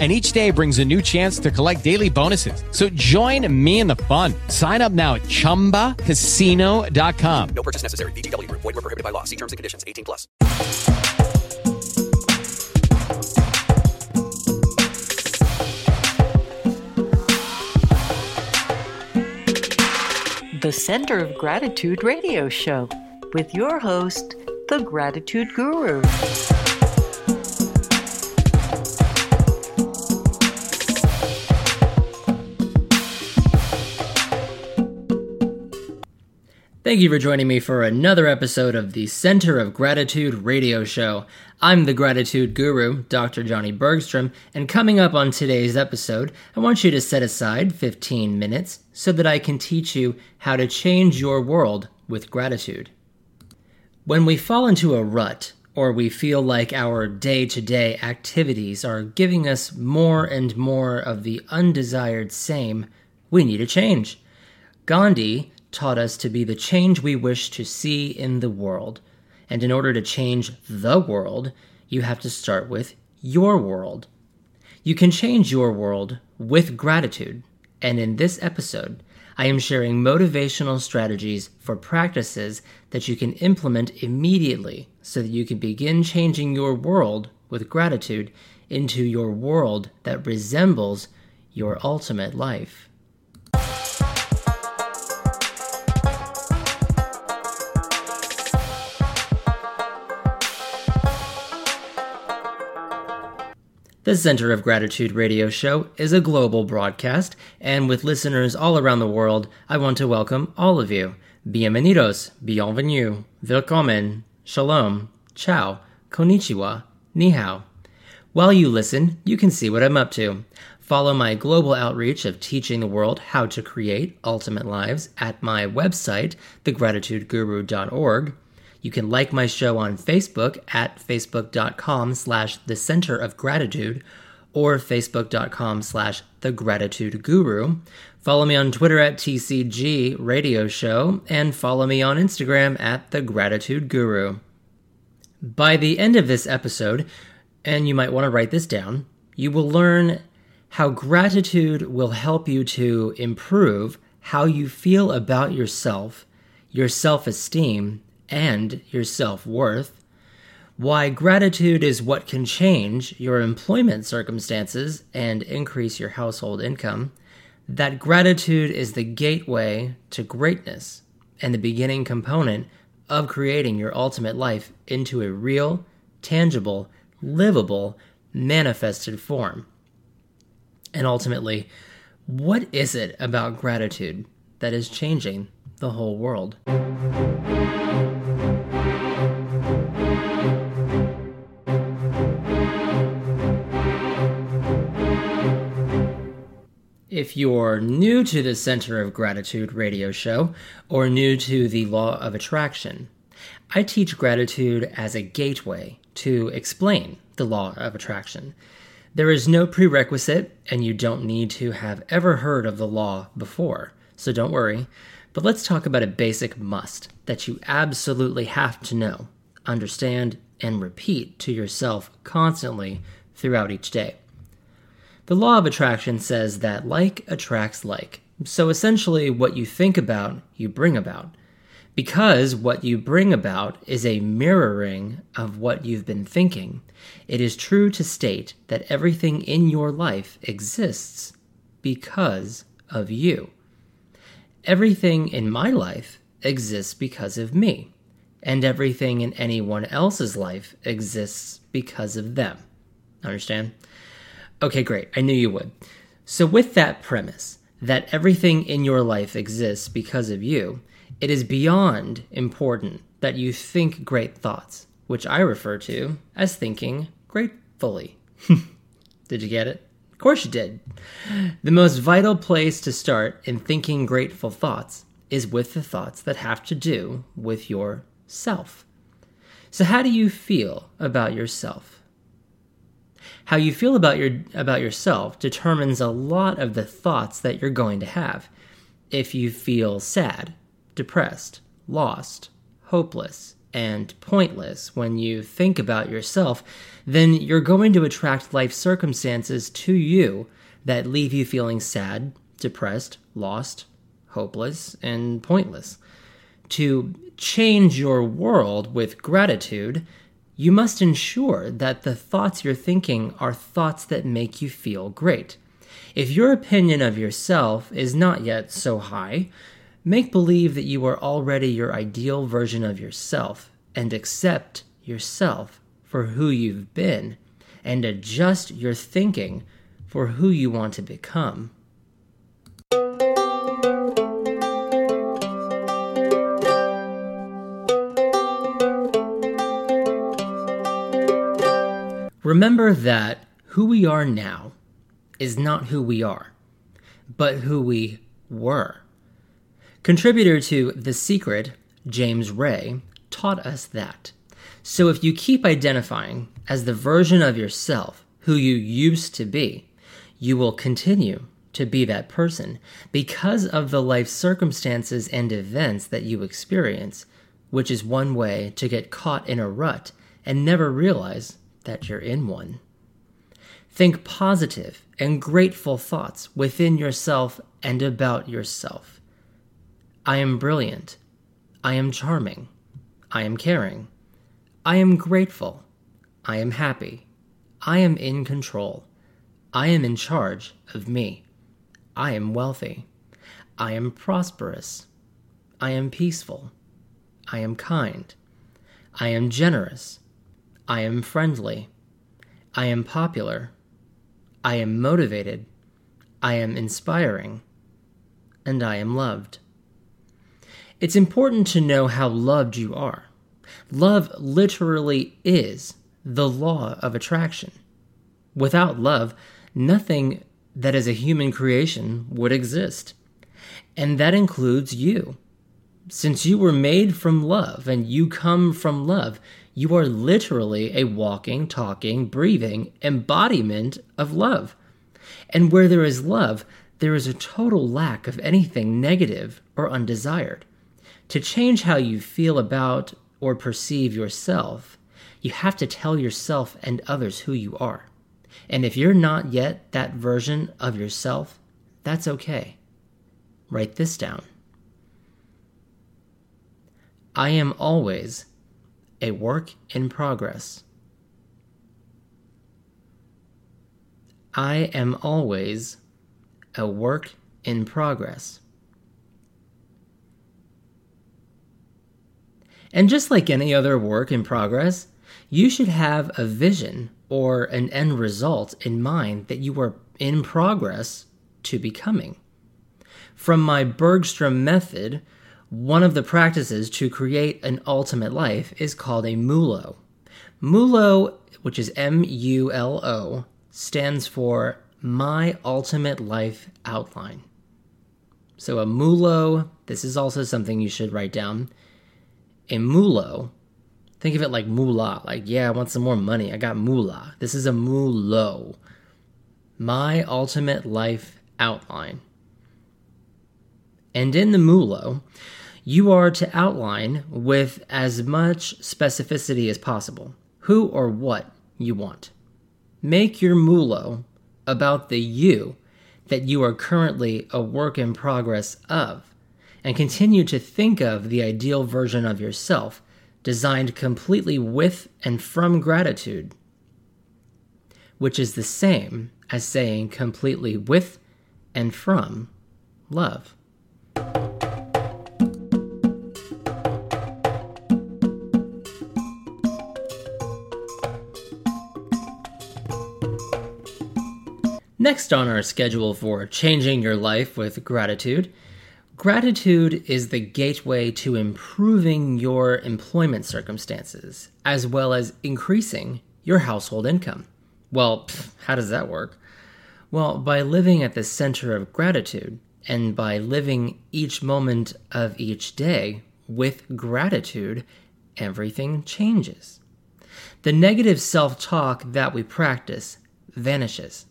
and each day brings a new chance to collect daily bonuses. So join me in the fun. Sign up now at ChumbaCasino.com. No purchase necessary. VGW. Void were prohibited by law. See terms and conditions. 18 plus. The Center of Gratitude radio show with your host, the Gratitude Guru. Thank you for joining me for another episode of the Center of Gratitude radio show. I'm the Gratitude Guru, Dr. Johnny Bergstrom, and coming up on today's episode, I want you to set aside 15 minutes so that I can teach you how to change your world with gratitude. When we fall into a rut, or we feel like our day to day activities are giving us more and more of the undesired same, we need a change. Gandhi taught us to be the change we wish to see in the world. And in order to change the world, you have to start with your world. You can change your world with gratitude. And in this episode, I am sharing motivational strategies for practices that you can implement immediately so that you can begin changing your world with gratitude into your world that resembles your ultimate life. The Center of Gratitude radio show is a global broadcast, and with listeners all around the world, I want to welcome all of you. Bienvenidos, bienvenue, willkommen, shalom, ciao, konnichiwa, ni hao. While you listen, you can see what I'm up to. Follow my global outreach of teaching the world how to create ultimate lives at my website, thegratitudeguru.org. You can like my show on Facebook at facebook.com slash the center of gratitude or facebook.com slash the gratitude guru. Follow me on Twitter at TCG Radio Show and follow me on Instagram at the gratitude guru. By the end of this episode, and you might want to write this down, you will learn how gratitude will help you to improve how you feel about yourself, your self esteem, and your self worth, why gratitude is what can change your employment circumstances and increase your household income, that gratitude is the gateway to greatness and the beginning component of creating your ultimate life into a real, tangible, livable, manifested form. And ultimately, what is it about gratitude that is changing the whole world? If you're new to the Center of Gratitude radio show or new to the Law of Attraction, I teach gratitude as a gateway to explain the Law of Attraction. There is no prerequisite, and you don't need to have ever heard of the law before, so don't worry. But let's talk about a basic must that you absolutely have to know, understand, and repeat to yourself constantly throughout each day. The law of attraction says that like attracts like. So essentially, what you think about, you bring about. Because what you bring about is a mirroring of what you've been thinking, it is true to state that everything in your life exists because of you. Everything in my life exists because of me, and everything in anyone else's life exists because of them. Understand? Okay, great. I knew you would. So, with that premise, that everything in your life exists because of you, it is beyond important that you think great thoughts, which I refer to as thinking gratefully. did you get it? Of course you did. The most vital place to start in thinking grateful thoughts is with the thoughts that have to do with yourself. So, how do you feel about yourself? How you feel about your about yourself determines a lot of the thoughts that you're going to have. If you feel sad, depressed, lost, hopeless, and pointless when you think about yourself, then you're going to attract life circumstances to you that leave you feeling sad, depressed, lost, hopeless, and pointless. To change your world with gratitude, you must ensure that the thoughts you're thinking are thoughts that make you feel great. If your opinion of yourself is not yet so high, make believe that you are already your ideal version of yourself and accept yourself for who you've been and adjust your thinking for who you want to become. Remember that who we are now is not who we are, but who we were. Contributor to The Secret, James Ray, taught us that. So if you keep identifying as the version of yourself who you used to be, you will continue to be that person because of the life circumstances and events that you experience, which is one way to get caught in a rut and never realize that you're in one. Think positive and grateful thoughts within yourself and about yourself. I am brilliant. I am charming. I am caring. I am grateful. I am happy. I am in control. I am in charge of me. I am wealthy. I am prosperous. I am peaceful. I am kind. I am generous. I am friendly. I am popular. I am motivated. I am inspiring. And I am loved. It's important to know how loved you are. Love literally is the law of attraction. Without love, nothing that is a human creation would exist. And that includes you. Since you were made from love and you come from love, you are literally a walking, talking, breathing embodiment of love. And where there is love, there is a total lack of anything negative or undesired. To change how you feel about or perceive yourself, you have to tell yourself and others who you are. And if you're not yet that version of yourself, that's okay. Write this down. I am always a work in progress. I am always a work in progress. And just like any other work in progress, you should have a vision or an end result in mind that you are in progress to becoming. From my Bergstrom method, one of the practices to create an ultimate life is called a MULO. MULO, which is M U L O, stands for My Ultimate Life Outline. So, a MULO, this is also something you should write down. A MULO, think of it like moolah, like, yeah, I want some more money. I got moolah. This is a MULO. My Ultimate Life Outline. And in the MULO, you are to outline with as much specificity as possible who or what you want. Make your MULO about the you that you are currently a work in progress of, and continue to think of the ideal version of yourself designed completely with and from gratitude, which is the same as saying completely with and from love. Next on our schedule for changing your life with gratitude, gratitude is the gateway to improving your employment circumstances, as well as increasing your household income. Well, pff, how does that work? Well, by living at the center of gratitude and by living each moment of each day with gratitude, everything changes. The negative self talk that we practice vanishes.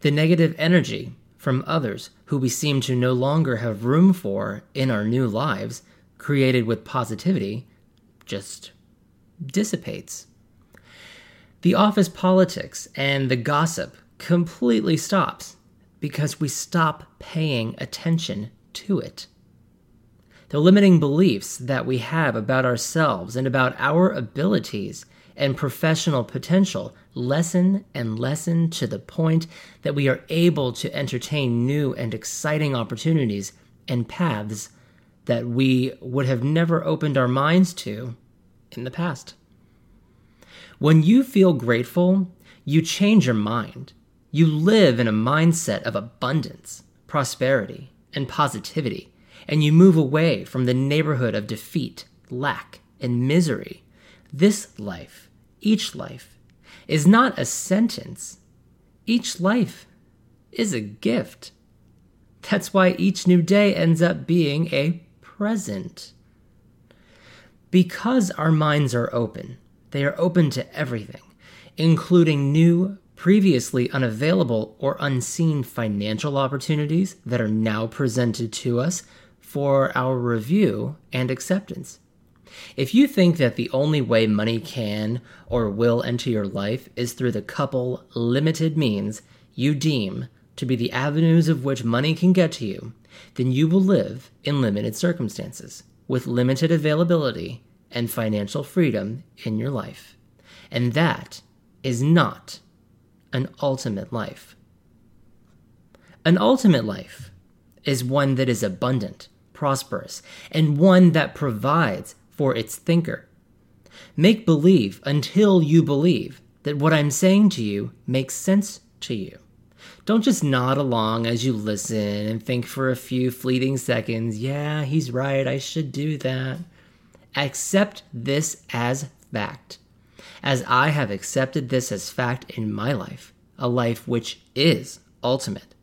The negative energy from others who we seem to no longer have room for in our new lives, created with positivity, just dissipates. The office politics and the gossip completely stops because we stop paying attention to it. The limiting beliefs that we have about ourselves and about our abilities and professional potential lessen and lessen to the point that we are able to entertain new and exciting opportunities and paths that we would have never opened our minds to in the past. When you feel grateful, you change your mind. You live in a mindset of abundance, prosperity, and positivity, and you move away from the neighborhood of defeat, lack, and misery. This life, each life, is not a sentence. Each life is a gift. That's why each new day ends up being a present. Because our minds are open, they are open to everything, including new, previously unavailable or unseen financial opportunities that are now presented to us for our review and acceptance. If you think that the only way money can or will enter your life is through the couple limited means you deem to be the avenues of which money can get to you, then you will live in limited circumstances, with limited availability and financial freedom in your life. And that is not an ultimate life. An ultimate life is one that is abundant, prosperous, and one that provides for its thinker. Make believe until you believe that what I'm saying to you makes sense to you. Don't just nod along as you listen and think for a few fleeting seconds, yeah, he's right, I should do that. Accept this as fact, as I have accepted this as fact in my life, a life which is ultimate,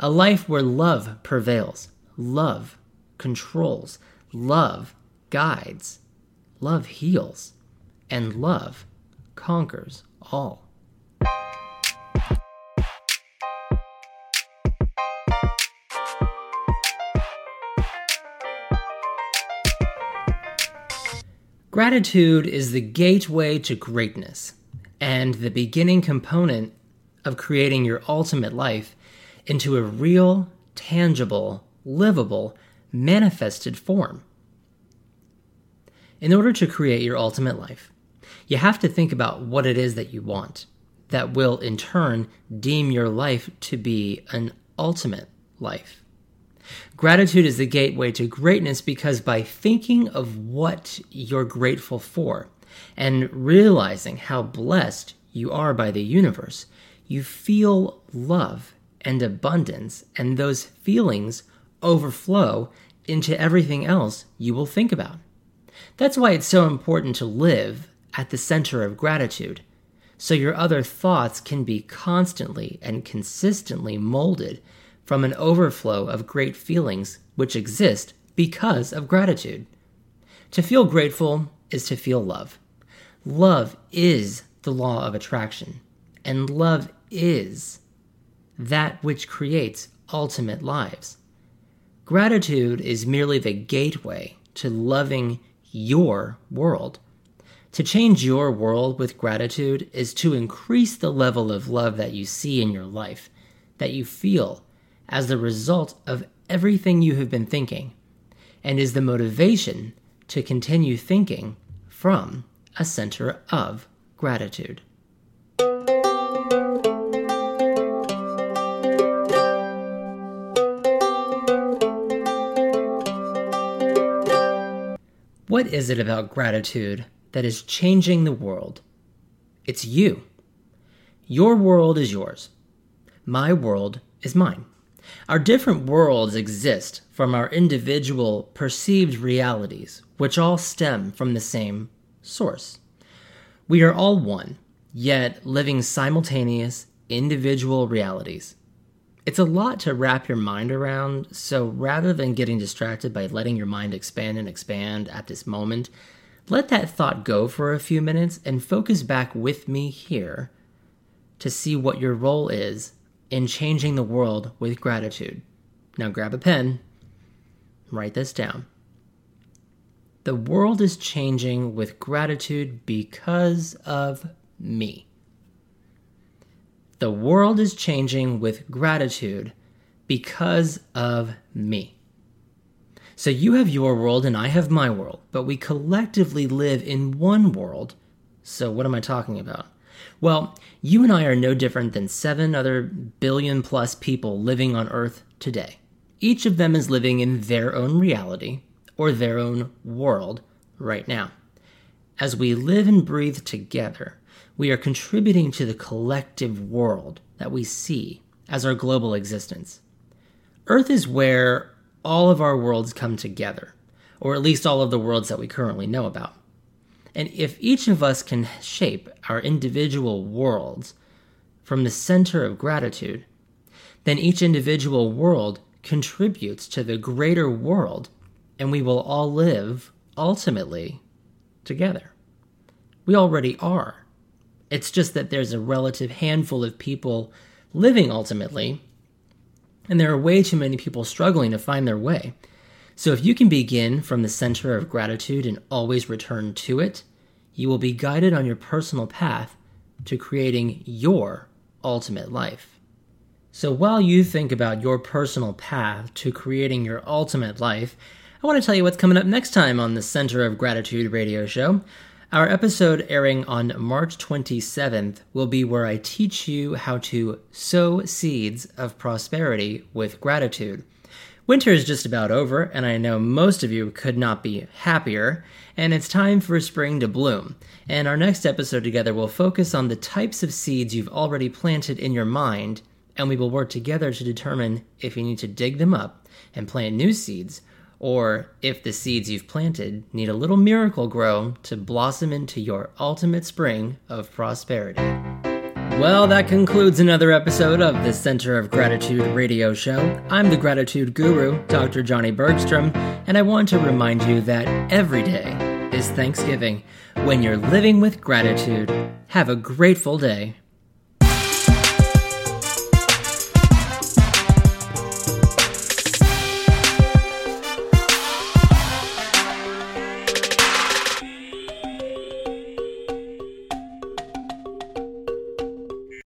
a life where love prevails, love controls, love guides, love heals, and love conquers all. Gratitude is the gateway to greatness and the beginning component of creating your ultimate life into a real, tangible, livable, manifested form. In order to create your ultimate life, you have to think about what it is that you want that will in turn deem your life to be an ultimate life. Gratitude is the gateway to greatness because by thinking of what you're grateful for and realizing how blessed you are by the universe, you feel love and abundance, and those feelings overflow into everything else you will think about. That's why it's so important to live at the center of gratitude, so your other thoughts can be constantly and consistently molded from an overflow of great feelings which exist because of gratitude. To feel grateful is to feel love. Love is the law of attraction, and love is that which creates ultimate lives. Gratitude is merely the gateway to loving your world. To change your world with gratitude is to increase the level of love that you see in your life, that you feel as the result of everything you have been thinking, and is the motivation to continue thinking from a center of gratitude. What is it about gratitude that is changing the world? It's you. Your world is yours. My world is mine. Our different worlds exist from our individual perceived realities, which all stem from the same source. We are all one, yet living simultaneous, individual realities. It's a lot to wrap your mind around, so rather than getting distracted by letting your mind expand and expand at this moment, let that thought go for a few minutes and focus back with me here to see what your role is in changing the world with gratitude. Now grab a pen, write this down. The world is changing with gratitude because of me. The world is changing with gratitude because of me. So you have your world and I have my world, but we collectively live in one world. So what am I talking about? Well, you and I are no different than seven other billion plus people living on Earth today. Each of them is living in their own reality or their own world right now. As we live and breathe together, we are contributing to the collective world that we see as our global existence. Earth is where all of our worlds come together, or at least all of the worlds that we currently know about. And if each of us can shape our individual worlds from the center of gratitude, then each individual world contributes to the greater world, and we will all live, ultimately, together. We already are. It's just that there's a relative handful of people living ultimately, and there are way too many people struggling to find their way. So if you can begin from the center of gratitude and always return to it, you will be guided on your personal path to creating your ultimate life. So while you think about your personal path to creating your ultimate life, I want to tell you what's coming up next time on the Center of Gratitude radio show. Our episode airing on March 27th will be where I teach you how to sow seeds of prosperity with gratitude. Winter is just about over, and I know most of you could not be happier, and it's time for spring to bloom. And our next episode together will focus on the types of seeds you've already planted in your mind, and we will work together to determine if you need to dig them up and plant new seeds, or if the seeds you've planted need a little Miracle-Gro to blossom into your ultimate spring of prosperity. Well, that concludes another episode of the Center of Gratitude radio show. I'm the gratitude guru, Dr. Johnny Bergstrom, and I want to remind you that every day is Thanksgiving. When you're living with gratitude, have a grateful day.